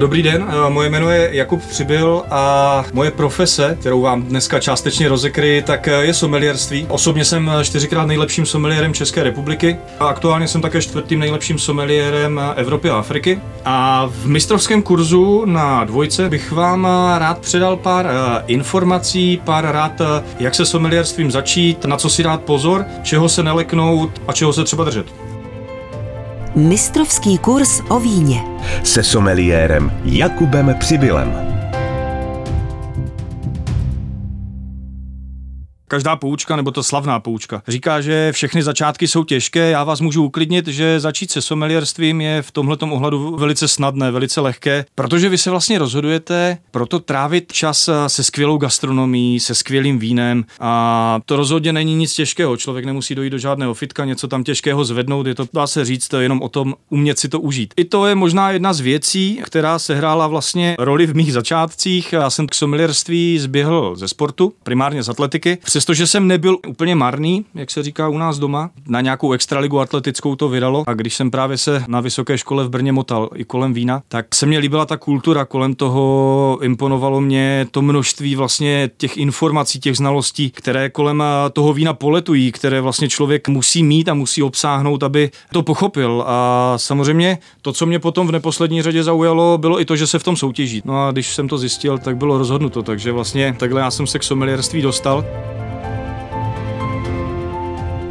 Dobrý den, eh, moje jméno je Jakub Přibyl a moje profese, kterou vám dneska částečně rozekryji, tak eh, je sommelierství. Osobně jsem eh, čtyřikrát nejlepším sommelierem České republiky a aktuálně jsem také čtvrtým nejlepším sommelierem Evropy a Afriky. A v mistrovském kurzu na dvojce bych vám rád předal pár informací, pár rád, jak se sommelierstvím začít, na co si dát pozor, čeho se neleknout a čeho se třeba držet. Mistrovský kurz o víně. Se someliérem Jakubem Přibylem. Každá poučka, nebo to slavná poučka, říká, že všechny začátky jsou těžké. Já vás můžu uklidnit, že začít se somelierstvím je v tomhle ohledu velice snadné, velice lehké, protože vy se vlastně rozhodujete proto trávit čas se skvělou gastronomií, se skvělým vínem a to rozhodně není nic těžkého. Člověk nemusí dojít do žádného fitka, něco tam těžkého zvednout, je to, dá se říct, to je jenom o tom umět si to užít. I to je možná jedna z věcí, která se hrála vlastně roli v mých začátcích. Já jsem k somelierství zběhl ze sportu, primárně z atletiky. Přestože jsem nebyl úplně marný, jak se říká u nás doma, na nějakou extraligu atletickou to vydalo a když jsem právě se na vysoké škole v Brně motal i kolem vína, tak se mě líbila ta kultura kolem toho, imponovalo mě to množství vlastně těch informací, těch znalostí, které kolem toho vína poletují, které vlastně člověk musí mít a musí obsáhnout, aby to pochopil. A samozřejmě to, co mě potom v neposlední řadě zaujalo, bylo i to, že se v tom soutěží. No a když jsem to zjistil, tak bylo rozhodnuto, takže vlastně takhle já jsem se k somelierství dostal.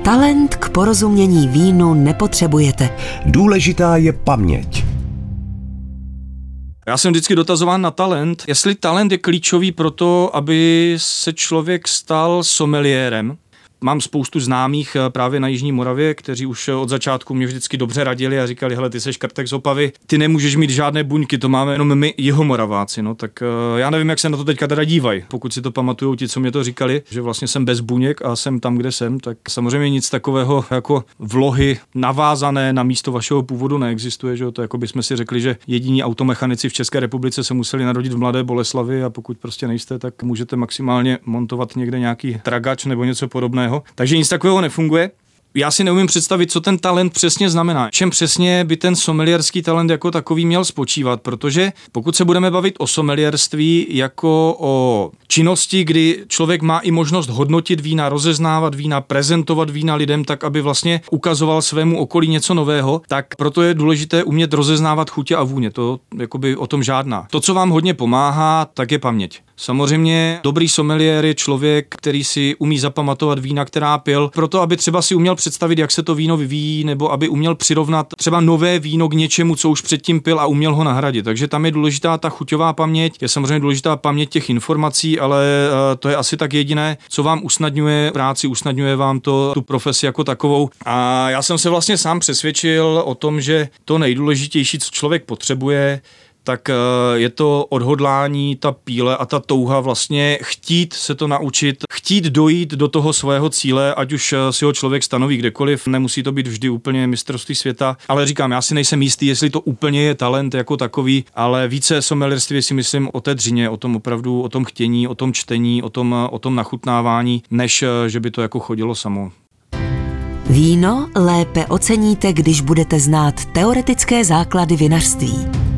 Talent k porozumění vínu nepotřebujete. Důležitá je paměť. Já jsem vždycky dotazován na talent, jestli talent je klíčový pro to, aby se člověk stal someliérem. Mám spoustu známých eh, právě na Jižní Moravě, kteří už eh, od začátku mě vždycky dobře radili a říkali, hele, ty seš krtek z Opavy, ty nemůžeš mít žádné buňky, to máme jenom my, jeho Moraváci. No, tak eh, já nevím, jak se na to teďka teda dívají. Pokud si to pamatují ti, co mě to říkali, že vlastně jsem bez buněk a jsem tam, kde jsem, tak samozřejmě nic takového jako vlohy navázané na místo vašeho původu neexistuje. Že? To jako bychom si řekli, že jediní automechanici v České republice se museli narodit v Mladé Boleslavi a pokud prostě nejste, tak můžete maximálně montovat někde nějaký tragač nebo něco podobného jiného. Takže nic takového nefunguje já si neumím představit, co ten talent přesně znamená. Čem přesně by ten somelierský talent jako takový měl spočívat, protože pokud se budeme bavit o somelierství jako o činnosti, kdy člověk má i možnost hodnotit vína, rozeznávat vína, prezentovat vína lidem tak, aby vlastně ukazoval svému okolí něco nového, tak proto je důležité umět rozeznávat chutě a vůně. To jakoby o tom žádná. To, co vám hodně pomáhá, tak je paměť. Samozřejmě dobrý sommelier je člověk, který si umí zapamatovat vína, která pil, proto aby třeba si uměl představit, jak se to víno vyvíjí, nebo aby uměl přirovnat třeba nové víno k něčemu, co už předtím pil a uměl ho nahradit. Takže tam je důležitá ta chuťová paměť, je samozřejmě důležitá paměť těch informací, ale eh, to je asi tak jediné, co vám usnadňuje práci, usnadňuje vám to tu profesi jako takovou. A já jsem se vlastně sám přesvědčil o tom, že to nejdůležitější, co člověk potřebuje, tak eh, je to odhodlání, ta píle a ta touha vlastně chtít se to naučit, chtít dojít do toho svého cíle, ať už eh, si ho člověk stanoví kdekoliv, nemusí to být vždy úplně mistrovství světa, ale říkám, já si nejsem jistý, jestli to úplně je talent jako takový, ale více somelierství si myslím o té dřině, o tom opravdu, o tom chtění, o tom čtení, o tom, o tom nachutnávání, než eh, že by to jako chodilo samo. Víno lépe oceníte, když budete znát teoretické základy vinařství.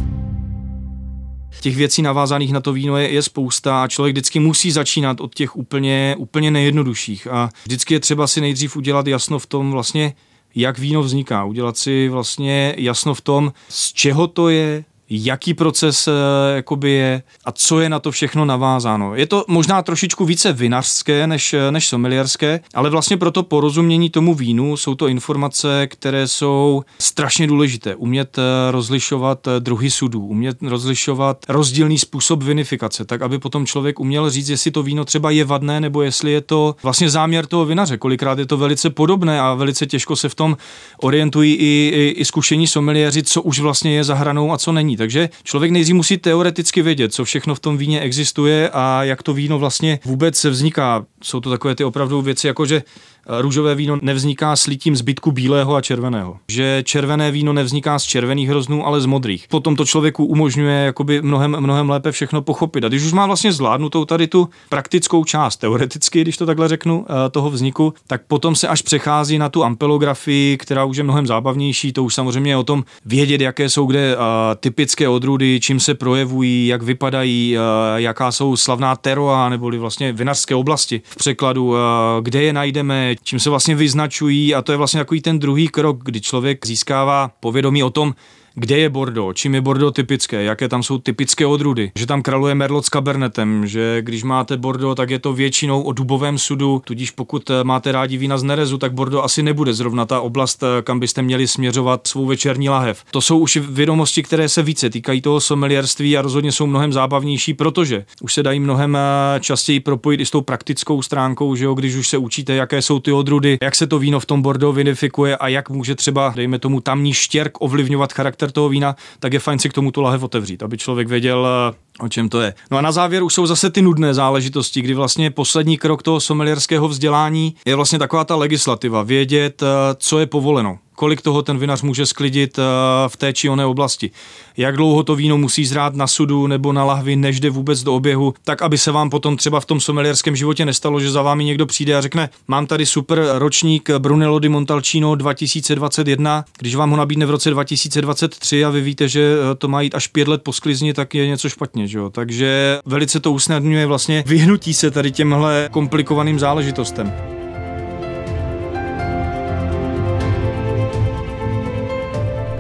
Těch věcí navázaných na to víno je, je spousta a člověk vždycky musí začínat od těch úplně, úplně nejjednodušších. A vždycky je třeba si nejdřív udělat jasno v tom vlastně, jak víno vzniká, udělat si vlastně jasno v tom, z čeho to je, jaký proces uh, jakoby je a co je na to všechno navázáno. Je to možná trošičku více vinařské než, eh, než somelierské, ale vlastně pro to porozumění tomu vínu jsou to informace, které jsou strašně důležité. Umět uh, rozlišovat uh, druhy sudů, umět rozlišovat rozdílný způsob vinifikace, tak aby potom člověk uměl říct, jestli to víno třeba je vadné, nebo jestli je to vlastně záměr toho vinaře. Kolikrát je to velice podobné a velice těžko se v tom orientují i, i, i zkušení someliéři, co už vlastně je za hranou a co není. Takže člověk nejdřív musí teoreticky vědět, co všechno v tom víně existuje a jak to víno vlastně vůbec vzniká. Jsou to takové ty opravdu věci, jako že růžové víno nevzniká s litím zbytku bílého a červeného. Že červené víno nevzniká z červených hroznů, ale z modrých. Potom to člověku umožňuje jakoby mnohem, mnohem lépe všechno pochopit. A když už má vlastně zvládnutou tady tu praktickou část, teoreticky, když to takhle řeknu, eh, toho vzniku, tak potom se až přechází na tu ampelografii, která už je mnohem zábavnější. To už samozřejmě je o tom vědět, jaké jsou kde typické odrůdy, čím se projevují, jak vypadají, jaká jsou slavná teroa neboli vlastně vinařské oblasti v překladu, kde je najdeme, čím se vlastně vyznačují a to je vlastně takový ten druhý krok, kdy člověk získává povědomí o tom, kde je Bordeaux, čím je Bordeaux typické, jaké tam jsou typické odrůdy, že tam kraluje Merlot s Cabernetem, že když máte Bordeaux, tak je to většinou o dubovém sudu, tudíž pokud eh, máte rádi vína z Nerezu, tak Bordeaux asi nebude zrovna ta oblast, eh, kam byste měli směřovat svou večerní lahev. To jsou už vědomosti, které se více týkají toho sommelierství a rozhodně jsou mnohem zábavnější, protože už se dají mnohem eh, častěji propojit i s tou praktickou stránkou, že jo, když už se učíte, jaké jsou ty odrůdy, jak se to víno v tom Bordeaux vinifikuje a jak může třeba, dejme tomu, tamní štěrk ovlivňovat charakter charakter toho vína, tak je fajn si k tomu tu lahev otevřít, aby člověk věděl, eh, o čem to je. No a na závěr už jsou zase ty nudné záležitosti, kdy vlastně poslední krok toho sommelierského vzdělání je vlastně taková ta legislativa, vědět, eh, co je povoleno kolik toho ten vinař může sklidit eh, v té či oné oblasti. Jak dlouho to víno musí zrát na sudu nebo na lahvi, než jde vůbec do oběhu, tak aby se vám potom třeba v tom somelierském životě nestalo, že za vámi někdo přijde a řekne, mám tady super ročník Brunello di Montalcino 2021, když vám ho nabídne v roce 2023 a vy víte, že eh, to má jít až pět let po sklizni, tak je něco špatně. Že jo? Takže velice to usnadňuje vlastně vyhnutí se tady těmhle komplikovaným záležitostem.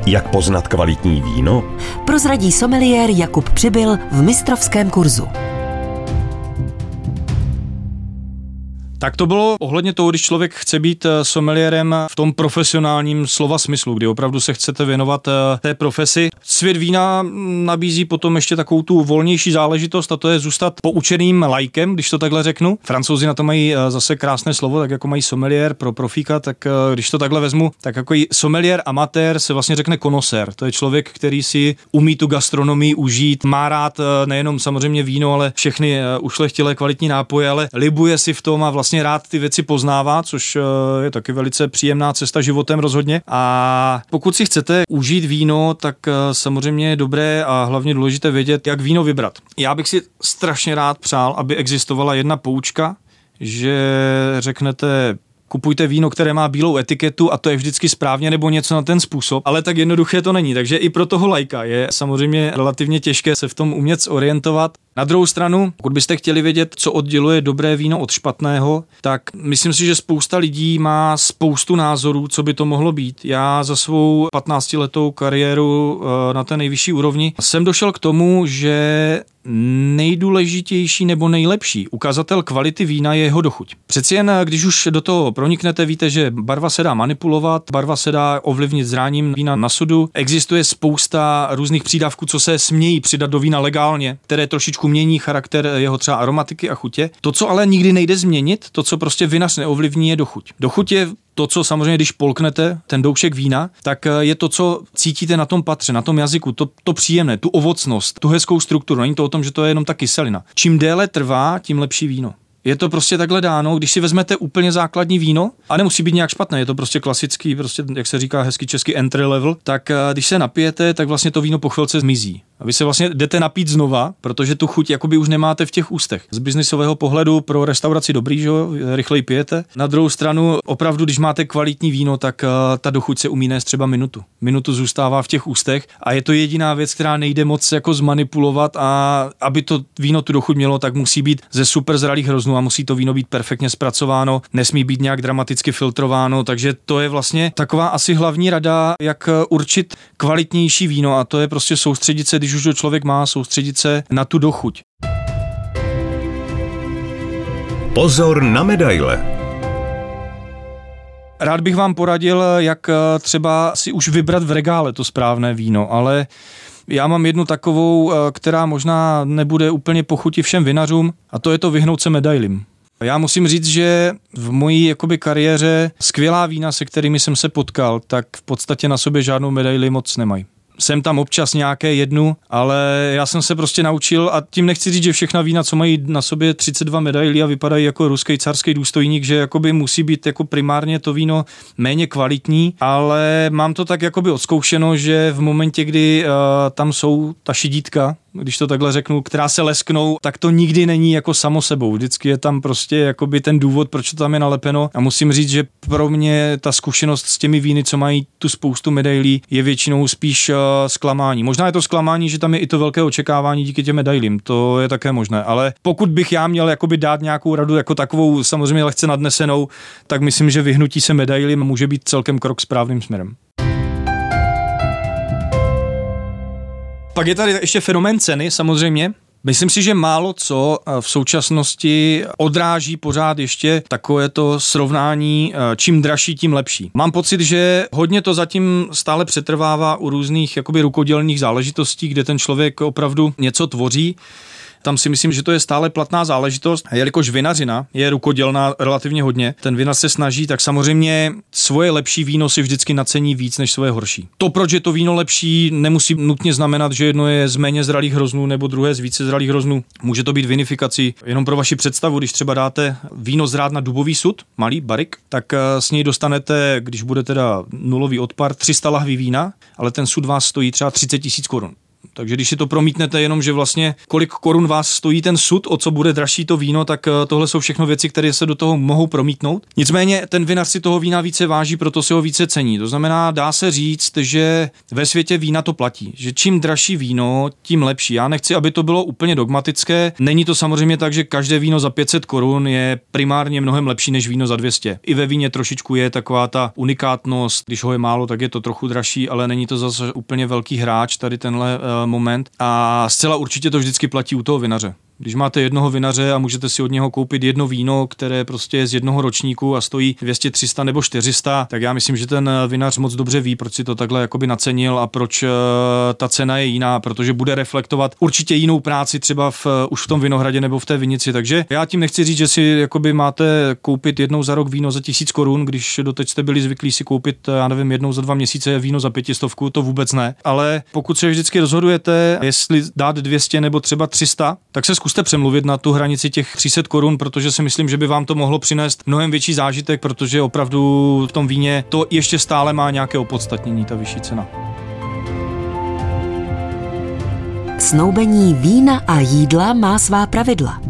Jak poznat kvalitní víno? Prozradí someliér Jakub Přibyl v mistrovském kurzu. Tak to bylo ohledně toho, když člověk chce být eh, someliérem v tom profesionálním slova smyslu, kdy opravdu se chcete věnovat eh, té profesi. Svět vína nabízí potom ještě takovou tu volnější záležitost a to je zůstat poučeným lajkem, když to takhle řeknu. Francouzi na to mají eh, zase krásné slovo, tak jako mají someliér pro profíka, tak když to takhle vezmu, tak jako someliér amatér se vlastně řekne konosér. To je člověk, který si umí tu gastronomii užít, má rád nejenom samozřejmě víno, ale všechny ušlechtilé kvalitní nápoje, ale libuje si v tom a vlastně rád ty věci poznává, což eh, je taky velice příjemná cesta životem rozhodně. A pokud si chcete užít víno, tak eh, samozřejmě je dobré a hlavně důležité vědět, jak víno vybrat. Já bych si strašně rád přál, aby existovala jedna poučka, že řeknete, kupujte víno, které má bílou etiketu a to je vždycky správně nebo něco na ten způsob, ale tak jednoduché to není. Takže i pro toho lajka je samozřejmě relativně těžké se v tom umět orientovat. Na druhou stranu, pokud byste chtěli vědět, co odděluje dobré víno od špatného, tak myslím si, že spousta lidí má spoustu názorů, co by to mohlo být. Já za svou 15-letou kariéru eh, na té nejvyšší úrovni jsem došel k tomu, že nejdůležitější nebo nejlepší ukazatel kvality vína je jeho dochuť. Přeci jen, když už do toho proniknete, víte, že barva se dá manipulovat, barva se dá ovlivnit zráním vína na sudu. Existuje spousta různých přídavků, co se smějí přidat do vína legálně, které trošičku mění charakter jeho třeba aromatiky a chutě. To, co ale nikdy nejde změnit, to, co prostě vinař neovlivní, je dochuť. Dochuť je to, co samozřejmě, když polknete ten doušek vína, tak eh, je to, co cítíte na tom patře, na tom jazyku, to, to příjemné, tu ovocnost, tu hezkou strukturu. Není to o tom, že to je jenom ta kyselina. Čím déle trvá, tím lepší víno. Je to prostě takhle dáno, když si vezmete úplně základní víno, a nemusí být nějak špatné, je to prostě klasický, prostě, jak se říká hezky český entry level, tak eh, když se napijete, tak vlastně to víno po chvilce zmizí. A vy se vlastně jdete napít znova, protože tu chuť jakoby už nemáte v těch ústech. Z biznisového pohledu pro restauraci dobrý, že jo, rychleji pijete. Na druhou stranu, opravdu, když máte kvalitní víno, tak uh, ta dochuť se umí nést třeba minutu. Minutu zůstává v těch ústech a je to jediná věc, která nejde moc jako zmanipulovat a aby to víno tu dochuť mělo, tak musí být ze super zralých hroznů a musí to víno být perfektně zpracováno, nesmí být nějak dramaticky filtrováno, takže to je vlastně taková asi hlavní rada, jak určit kvalitnější víno a to je prostě soustředit se, když když už to člověk má, soustředit se na tu dochuť. Pozor na medaile. Rád bych vám poradil, jak eh, třeba si už vybrat v regále to správné víno, ale já mám jednu takovou, eh, která možná nebude úplně pochuti všem vinařům a to je to vyhnout se medailím. Já musím říct, že v mojí jakoby kariéře skvělá vína, se kterými jsem se potkal, tak v podstatě na sobě žádnou medaili moc nemají jsem tam občas nějaké jednu, ale já jsem se prostě naučil a tím nechci říct, že všechna vína, co mají na sobě 32 medailí a vypadají jako ruský carský důstojník, že jakoby musí být jako primárně to víno méně kvalitní, ale mám to tak jakoby odzkoušeno, že v momentě, kdy uh, tam jsou ta šidítka, když to takhle řeknu, která se lesknou, tak to nikdy není jako samo sebou. Vždycky je tam prostě jakoby ten důvod, proč to tam je nalepeno. A musím říct, že pro mě ta zkušenost s těmi víny, co mají tu spoustu medailí, je většinou spíš uh, zklamání. Možná je to zklamání, že tam je i to velké očekávání díky těm medailím. To je také možné. Ale pokud bych já měl jakoby dát nějakou radu jako takovou samozřejmě lehce nadnesenou, tak myslím, že vyhnutí se medailím může být celkem krok správným směrem. Pak je tady ještě fenomén ceny samozřejmě. Myslím si, že málo co eh, v současnosti odráží pořád ještě takové to srovnání, eh, čím dražší, tím lepší. Mám pocit, že hodně to zatím stále přetrvává u různých jakoby rukodělných záležitostí, kde ten člověk opravdu něco tvoří tam si myslím, že to je stále platná záležitost. Jelikož vinařina je rukodělná relativně hodně, ten vinař se snaží, tak samozřejmě svoje lepší víno si vždycky nacení víc než svoje horší. To, proč je to víno lepší, nemusí nutně znamenat, že jedno je z méně zralých hroznů nebo druhé z více zralých hroznů. Může to být vinifikací. Jenom pro vaši představu, když třeba dáte víno zrát na dubový sud, malý barik, tak eh, s něj dostanete, když bude teda nulový odpar, 300 lahví vína, ale ten sud vás stojí třeba 30 tisíc korun. Takže když si to promítnete jenom, že vlastně kolik korun vás stojí ten sud, o co bude dražší to víno, tak eh, tohle jsou všechno věci, které se do toho mohou promítnout. Nicméně ten vinař si toho vína více váží, proto si ho více cení. To znamená, dá se říct, že ve světě vína to platí, že čím dražší víno, tím lepší. Já nechci, aby to bylo úplně dogmatické. Není to samozřejmě tak, že každé víno za 500 korun je primárně mnohem lepší než víno za 200. I ve víně trošičku je taková ta unikátnost, když ho je málo, tak je to trochu dražší, ale není to zase úplně velký hráč tady tenhle uh, moment a zcela určitě to vždycky platí u toho vinaře. Když máte jednoho vinaře a můžete si od něho koupit jedno víno, které prostě je z jednoho ročníku a stojí 200, 300 nebo 400, tak já myslím, že ten vinař moc dobře ví, proč si to takhle jakoby nacenil a proč uh, ta cena je jiná, protože bude reflektovat určitě jinou práci třeba v, uh, už v tom vinohradě nebo v té vinici. Takže já tím nechci říct, že si jakoby máte koupit jednou za rok víno za tisíc korun, když doteď jste byli zvyklí si koupit, já nevím, jednou za dva měsíce víno za pětistovku, to vůbec ne. Ale pokud se vždycky rozhodujete, jestli dát 200 nebo třeba 300, tak se zkuste přemluvit na tu hranici těch 300 korun, protože si myslím, že by vám to mohlo přinést mnohem větší zážitek, protože opravdu v tom víně to ještě stále má nějaké opodstatnění, ta vyšší cena. Snoubení vína a jídla má svá pravidla.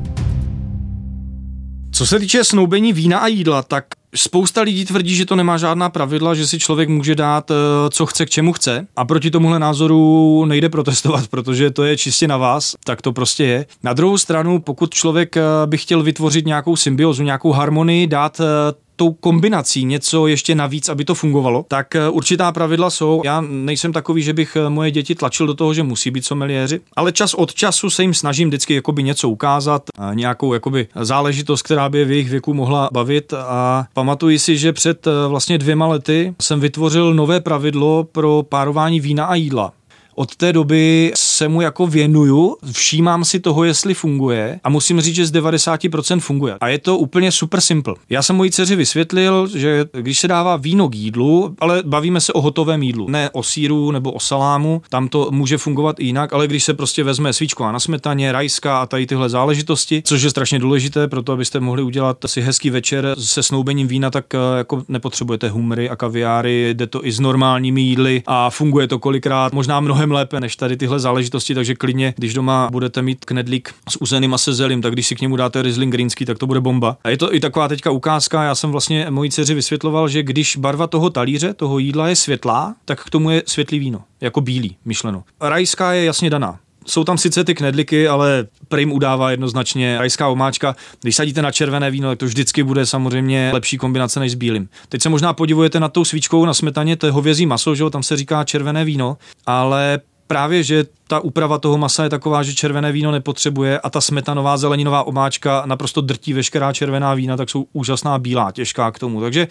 Co se týče snoubení vína a jídla, tak Spousta lidí tvrdí, že to nemá žádná pravidla, že si člověk může dát, eh, co chce, k čemu chce. A proti tomuhle názoru nejde protestovat, protože to je čistě na vás, tak to prostě je. Na druhou stranu, pokud člověk eh, by chtěl vytvořit nějakou symbiozu, nějakou harmonii, dát eh, tou kombinací něco ještě navíc, aby to fungovalo, tak eh, určitá pravidla jsou. Já nejsem takový, že bych eh, moje děti tlačil do toho, že musí být someliéři, ale čas od času se jim snažím vždycky jakoby něco ukázat, nějakou jakoby záležitost, která by v jejich věku mohla bavit a pamatuji si, že před eh, vlastně dvěma lety jsem vytvořil nové pravidlo pro párování vína a jídla. Od té doby se mu jako věnuju, všímám si toho, jestli funguje a musím říct, že z 90% funguje. A je to úplně super simple. Já jsem mojí dceři vysvětlil, že když se dává víno k jídlu, ale bavíme se o hotovém jídlu, ne o síru nebo o salámu, tam to může fungovat i jinak, ale když se prostě vezme svíčková na smetaně, rajská a tady tyhle záležitosti, což je strašně důležité, proto abyste mohli udělat si hezký večer se snoubením vína, tak eh, jako nepotřebujete humry a kaviáry, jde to i s normálními jídly a funguje to kolikrát možná mnohem lépe než tady tyhle záležitosti záležitosti, takže klidně, když doma budete mít knedlík s uzeným a se zelím, tak když si k němu dáte Riesling Greenský, tak to bude bomba. A je to i taková teďka ukázka, já jsem vlastně mojí dceři vysvětloval, že když barva toho talíře, toho jídla je světlá, tak k tomu je světlý víno, jako bílý, myšleno. Rajská je jasně daná. Jsou tam sice ty knedliky, ale prim udává jednoznačně rajská omáčka. Když sadíte na červené víno, tak to vždycky bude samozřejmě lepší kombinace než s bílým. Teď se možná podivujete na tou svíčkou na smetaně, to je hovězí maso, že? tam se říká červené víno, ale právě, že ta úprava toho masa je taková, že červené víno nepotřebuje a ta smetanová zeleninová omáčka naprosto drtí veškerá červená vína, tak jsou úžasná bílá, těžká k tomu. Takže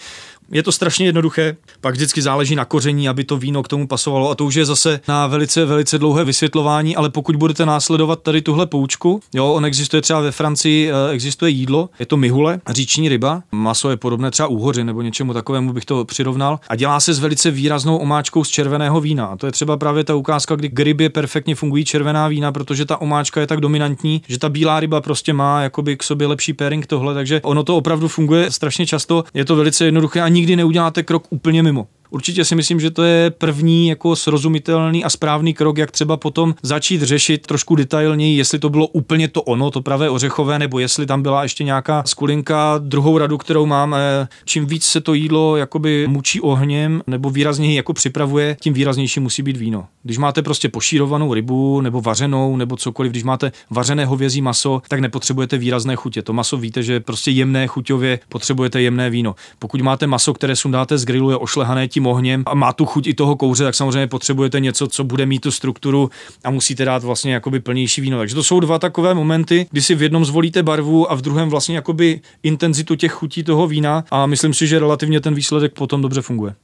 je to strašně jednoduché, pak vždycky záleží na koření, aby to víno k tomu pasovalo a to už je zase na velice, velice dlouhé vysvětlování, ale pokud budete následovat tady tuhle poučku, jo, on existuje třeba ve Francii, eh, existuje jídlo, je to mihule, říční ryba, maso je podobné třeba úhoři nebo něčemu takovému bych to přirovnal a dělá se s velice výraznou omáčkou z červeného vína. A to je třeba právě ta ukázka, kdy k rybě perfektně fungují červená vína, protože ta omáčka je tak dominantní, že ta bílá ryba prostě má jakoby k sobě lepší pairing tohle, takže ono to opravdu funguje strašně často, je to velice jednoduché a nikdy neuděláte krok úplně mimo. Určitě si myslím, že to je první jako srozumitelný a správný krok, jak třeba potom začít řešit trošku detailněji, jestli to bylo úplně to ono, to pravé ořechové, nebo jestli tam byla ještě nějaká skulinka. Druhou radu, kterou mám, čím víc se to jídlo jakoby mučí ohněm nebo výrazněji jako připravuje, tím výraznější musí být víno. Když máte prostě pošírovanou rybu nebo vařenou nebo cokoliv, když máte vařené hovězí maso, tak nepotřebujete výrazné chutě. To maso víte, že prostě jemné chuťově potřebujete jemné víno. Pokud máte maso, které sundáte z grilu, je ošlehané tím ohněm a má tu chuť i toho kouře, tak samozřejmě potřebujete něco, co bude mít tu strukturu a musíte dát vlastně jakoby plnější víno. Takže to jsou dva takové momenty, kdy si v jednom zvolíte barvu a v druhém vlastně jakoby intenzitu těch chutí toho vína a myslím si, že relativně ten výsledek potom dobře funguje.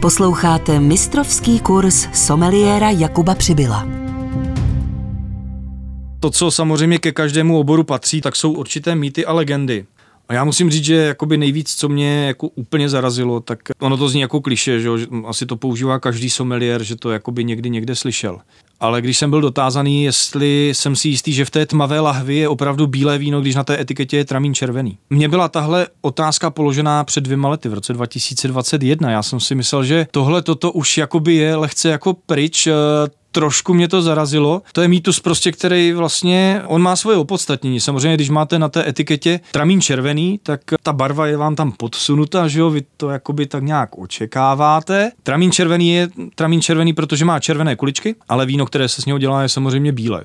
Posloucháte mistrovský kurz someliéra Jakuba Přibyla. To, co samozřejmě ke každému oboru patří, tak jsou určité mýty a legendy. A já musím říct, že jakoby nejvíc, co mě jako úplně zarazilo, tak ono to zní jako kliše, že, asi to používá každý sommelier, že to jakoby někdy někde slyšel. Ale když jsem byl dotázaný, jestli jsem si jistý, že v té tmavé lahvi je opravdu bílé víno, když na té etiketě je tramín červený. Mně byla tahle otázka položená před dvěma lety, v roce 2021. Já jsem si myslel, že tohle toto už jakoby je lehce jako pryč, trošku mě to zarazilo. To je mýtus prostě, který vlastně, on má svoje opodstatnění. Samozřejmě, když máte na té etiketě tramín červený, tak ta barva je vám tam podsunuta, že jo, vy to jakoby tak nějak očekáváte. Tramín červený je tramín červený, protože má červené kuličky, ale víno, které se z něho dělá, je samozřejmě bílé.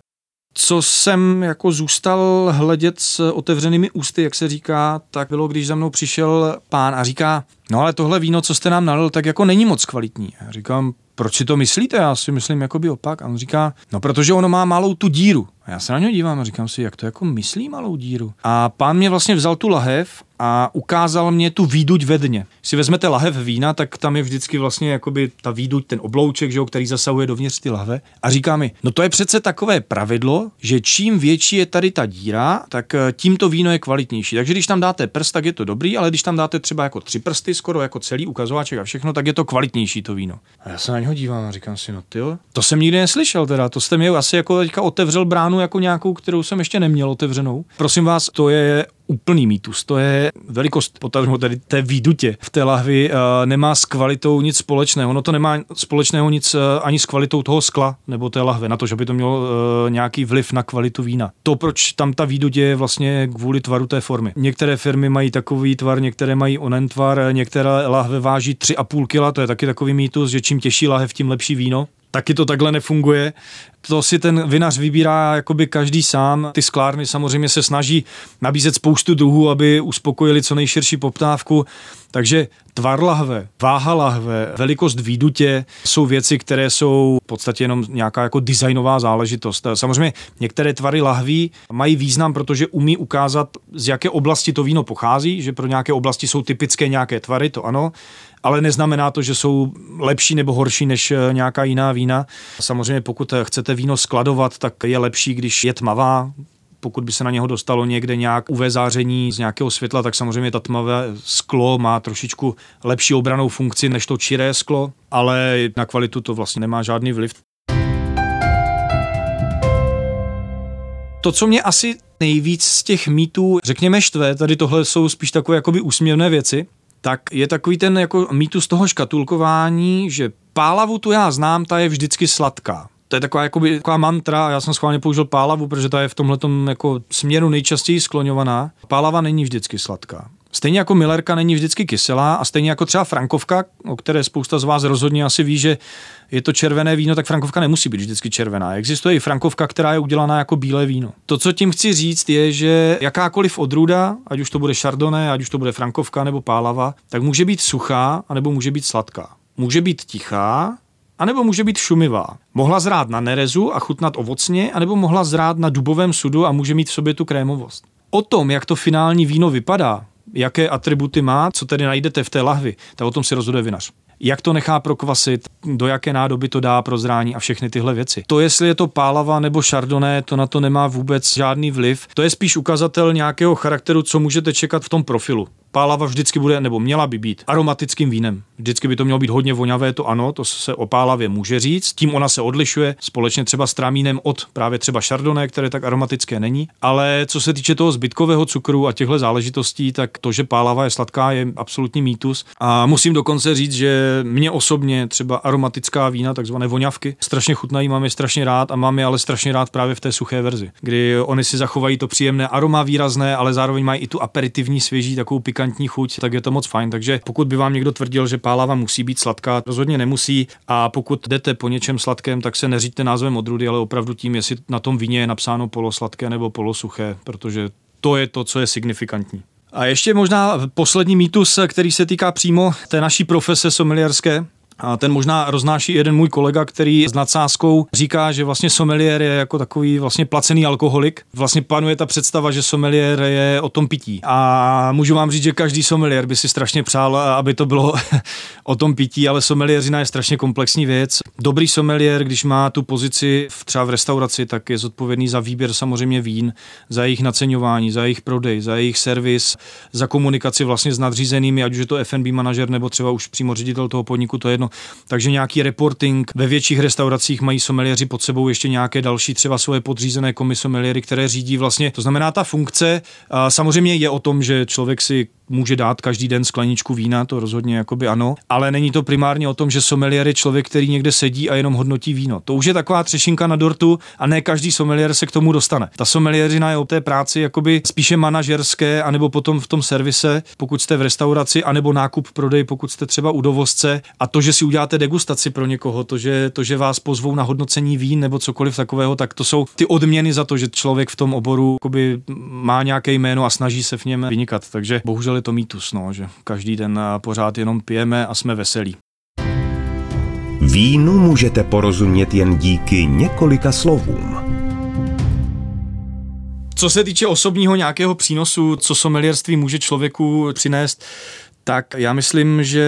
Co jsem jako zůstal hledět s otevřenými ústy, jak se říká, tak bylo, když za mnou přišel pán a říká, no ale tohle víno, co jste nám nalil, tak jako není moc kvalitní. Já říkám, proč si to myslíte? Já si myslím jakoby opak. A on říká, no protože ono má malou tu díru. A já se na něj dívám a říkám si, jak to jako myslí malou díru. A pán mě vlastně vzal tu lahev a ukázal mě tu výduť ve dně. Si vezmete lahev vína, tak tam je vždycky vlastně jakoby ta výduť, ten oblouček, že jo, který zasahuje dovnitř ty lahve. A říká mi, no to je přece takové pravidlo, že čím větší je tady ta díra, tak eh, tím to víno je kvalitnější. Takže když tam dáte prst, tak je to dobrý, ale když tam dáte třeba jako tři prsty, skoro jako celý ukazováček a všechno, tak je to kvalitnější to víno. A já se na něho dívám a říkám si, no ty to jsem nikdy neslyšel teda, to jste mi asi jako teďka otevřel bránu jako nějakou, kterou jsem ještě neměl otevřenou. Prosím vás, to je úplný mýtus. To je velikost potažmo tedy té výdutě v té lahvi uh, nemá s kvalitou nic společného. Ono to nemá společného nic uh, ani s kvalitou toho skla nebo té lahve, na to, že by to mělo uh, nějaký vliv na kvalitu vína. To, proč tam ta výduť je vlastně kvůli tvaru té formy. Některé firmy mají takový tvar, některé mají onen tvar, některé lahve váží 3,5 kg, to je taky takový mýtus, že čím těžší lahev, tím lepší víno taky to takhle nefunguje. To si ten vinař vybírá jakoby každý sám. Ty sklárny samozřejmě se snaží nabízet spoustu druhů, aby uspokojili co nejširší poptávku. Takže tvar lahve, váha lahve, velikost výdutě jsou věci, které jsou v podstatě jenom nějaká jako designová záležitost. Samozřejmě některé tvary lahví mají význam, protože umí ukázat, z jaké oblasti to víno pochází, že pro nějaké oblasti jsou typické nějaké tvary, to ano, ale neznamená to, že jsou lepší nebo horší než eh, nějaká jiná vína. Samozřejmě pokud chcete víno skladovat, tak je lepší, když je tmavá, pokud by se na něho dostalo někde nějak UV záření z nějakého světla, tak samozřejmě ta tmavé sklo má trošičku lepší obranou funkci než to čiré sklo, ale na kvalitu to vlastně nemá žádný vliv. To, co mě asi nejvíc z těch mýtů, řekněme, štve, tady tohle jsou spíš takové jakoby úsměvné věci, tak je takový ten jako mýtus toho škatulkování, že pálavu tu já znám, ta je vždycky sladká. To je taková, jakoby, taková mantra, já jsem schválně použil pálavu, protože ta je v tomhle jako směru nejčastěji skloňovaná. Pálava není vždycky sladká. Stejně jako Millerka není vždycky kyselá a stejně jako třeba Frankovka, o které spousta z vás rozhodně asi ví, že je to červené víno, tak Frankovka nemusí být vždycky červená. Existuje i Frankovka, která je udělaná jako bílé víno. To, co tím chci říct, je, že jakákoliv odrůda, ať už to bude Chardonnay, ať už to bude Frankovka nebo Pálava, tak může být suchá, anebo může být sladká. Může být tichá, anebo může být šumivá. Mohla zrát na nerezu a chutnat ovocně, anebo mohla zrát na dubovém sudu a může mít v sobě tu krémovost. O tom, jak to finální víno vypadá, jaké atributy má, co tedy najdete v té lahvi, tak o tom si rozhoduje vinař jak to nechá prokvasit, do jaké nádoby to dá pro zrání a všechny tyhle věci. To, jestli je to pálava nebo šardoné, to na to nemá vůbec žádný vliv. To je spíš ukazatel nějakého charakteru, co můžete čekat v tom profilu pálava vždycky bude, nebo měla by být aromatickým vínem. Vždycky by to mělo být hodně voňavé, to ano, to se o pálavě může říct. Tím ona se odlišuje společně třeba s trámínem od právě třeba šardoné, které tak aromatické není. Ale co se týče toho zbytkového cukru a těchto záležitostí, tak to, že pálava je sladká, je absolutní mýtus. A musím dokonce říct, že mě osobně třeba aromatická vína, takzvané voňavky, strašně chutnají, mám je strašně rád a mám je ale strašně rád právě v té suché verzi, kdy oni si zachovají to příjemné aroma výrazné, ale zároveň mají i tu aperitivní svěží, takovou pikantní chuť, tak je to moc fajn. Takže pokud by vám někdo tvrdil, že pálava musí být sladká, rozhodně nemusí. A pokud jdete po něčem sladkém, tak se neříďte názvem odrůdy, ale opravdu tím, jestli na tom víně je napsáno polosladké nebo polosuché, protože to je to, co je signifikantní. A ještě možná poslední mýtus, který se týká přímo té naší profese sommelierské, a ten možná roznáší jeden můj kolega, který s nadsázkou říká, že vlastně sommelier je jako takový vlastně placený alkoholik. Vlastně panuje ta představa, že sommelier je o tom pití. A můžu vám říct, že každý sommelier by si strašně přál, aby to bylo o tom pití, ale sommelieřina je strašně komplexní věc. Dobrý sommelier, když má tu pozici v, třeba v restauraci, tak je zodpovědný za výběr samozřejmě vín, za jejich naceňování, za jejich prodej, za jejich servis, za komunikaci vlastně s nadřízenými, ať už je to F&B manažer nebo třeba už přímo ředitel toho podniku, to je jedno takže nějaký reporting. Ve větších restauracích mají someliéři pod sebou ještě nějaké další třeba svoje podřízené komisomeliéry, které řídí vlastně. To znamená, ta funkce samozřejmě je o tom, že člověk si může dát každý den skleničku vína, to rozhodně jakoby ano, ale není to primárně o tom, že sommelier je člověk, který někde sedí a jenom hodnotí víno. To už je taková třešinka na dortu a ne každý sommelier se k tomu dostane. Ta sommelierina je o té práci jakoby spíše manažerské, anebo potom v tom servise, pokud jste v restauraci, anebo nákup prodej, pokud jste třeba u dovozce a to, že si uděláte degustaci pro někoho, to, že, to, že vás pozvou na hodnocení vín nebo cokoliv takového, tak to jsou ty odměny za to, že člověk v tom oboru má nějaké jméno a snaží se v něm vynikat. Takže bohužel je to mýtus, no, že každý den pořád jenom pijeme a jsme veselí. Vínu můžete porozumět jen díky několika slovům. Co se týče osobního nějakého přínosu, co sommelierství může člověku přinést, tak já myslím, že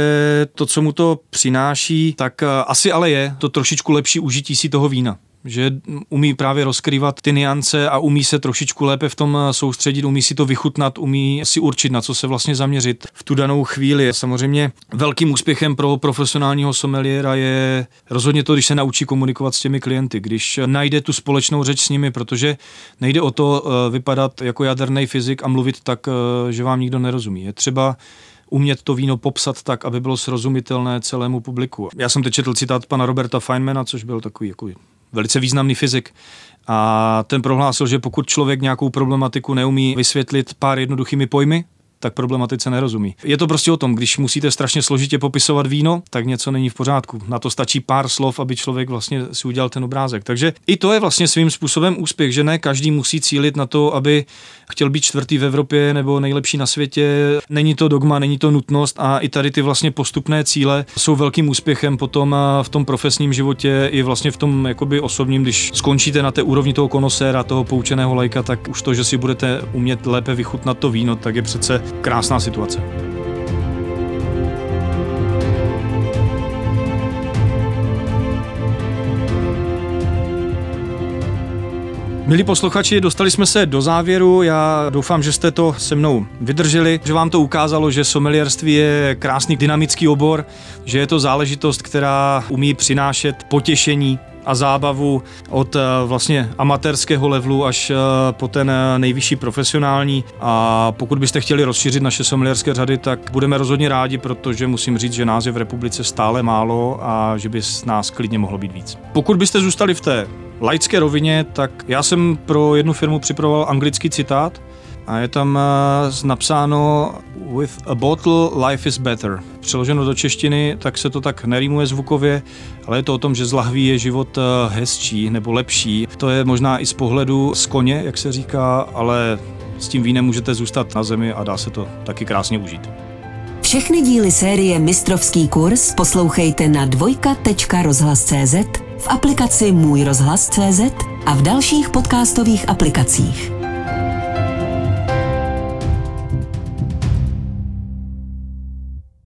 to, co mu to přináší, tak asi ale je to trošičku lepší užití si toho vína že umí právě rozkrývat ty niance a umí se trošičku lépe v tom soustředit, umí si to vychutnat, umí si určit, na co se vlastně zaměřit v tu danou chvíli. Samozřejmě velkým úspěchem pro profesionálního someliéra je rozhodně to, když se naučí komunikovat s těmi klienty, když najde tu společnou řeč s nimi, protože nejde o to eh, vypadat jako jaderný fyzik a mluvit tak, eh, že vám nikdo nerozumí. Je třeba umět to víno popsat tak, aby bylo srozumitelné celému publiku. Já jsem teď četl citát pana Roberta Feynmana, což byl takový jako velice významný fyzik. A ten prohlásil, že pokud člověk nějakou problematiku neumí vysvětlit pár jednoduchými pojmy, tak problematice nerozumí. Je to prostě o tom, když musíte strašně složitě popisovat víno, tak něco není v pořádku. Na to stačí pár slov, aby člověk vlastně si udělal ten obrázek. Takže i to je vlastně svým způsobem úspěch, že ne každý musí cílit na to, aby chtěl být čtvrtý v Evropě nebo nejlepší na světě. Není to dogma, není to nutnost a i tady ty vlastně postupné cíle jsou velkým úspěchem potom v tom profesním životě i vlastně v tom jakoby osobním, když skončíte na té úrovni toho konoséra, toho poučeného lajka, tak už to, že si budete umět lépe vychutnat to víno, tak je přece krásná situace. Milí posluchači, dostali jsme se do závěru. Já doufám, že jste to se mnou vydrželi, že vám to ukázalo, že sommelierství je krásný dynamický obor, že je to záležitost, která umí přinášet potěšení a zábavu od eh, vlastně amatérského levelu až eh, po ten eh, nejvyšší profesionální. A pokud byste chtěli rozšířit naše sommelierské řady, tak budeme rozhodně rádi, protože musím říct, že nás je v republice stále málo a že by nás klidně mohlo být víc. Pokud byste zůstali v té laické rovině, tak já jsem pro jednu firmu připravoval anglický citát, a je tam napsáno With a bottle life is better. Přeloženo do češtiny, tak se to tak nerýmuje zvukově, ale je to o tom, že z lahví je život hezčí nebo lepší. To je možná i z pohledu z koně, jak se říká, ale s tím vínem můžete zůstat na zemi a dá se to taky krásně užít. Všechny díly série Mistrovský kurz poslouchejte na dvojka.rozhlas.cz v aplikaci Můj rozhlas.cz a v dalších podcastových aplikacích.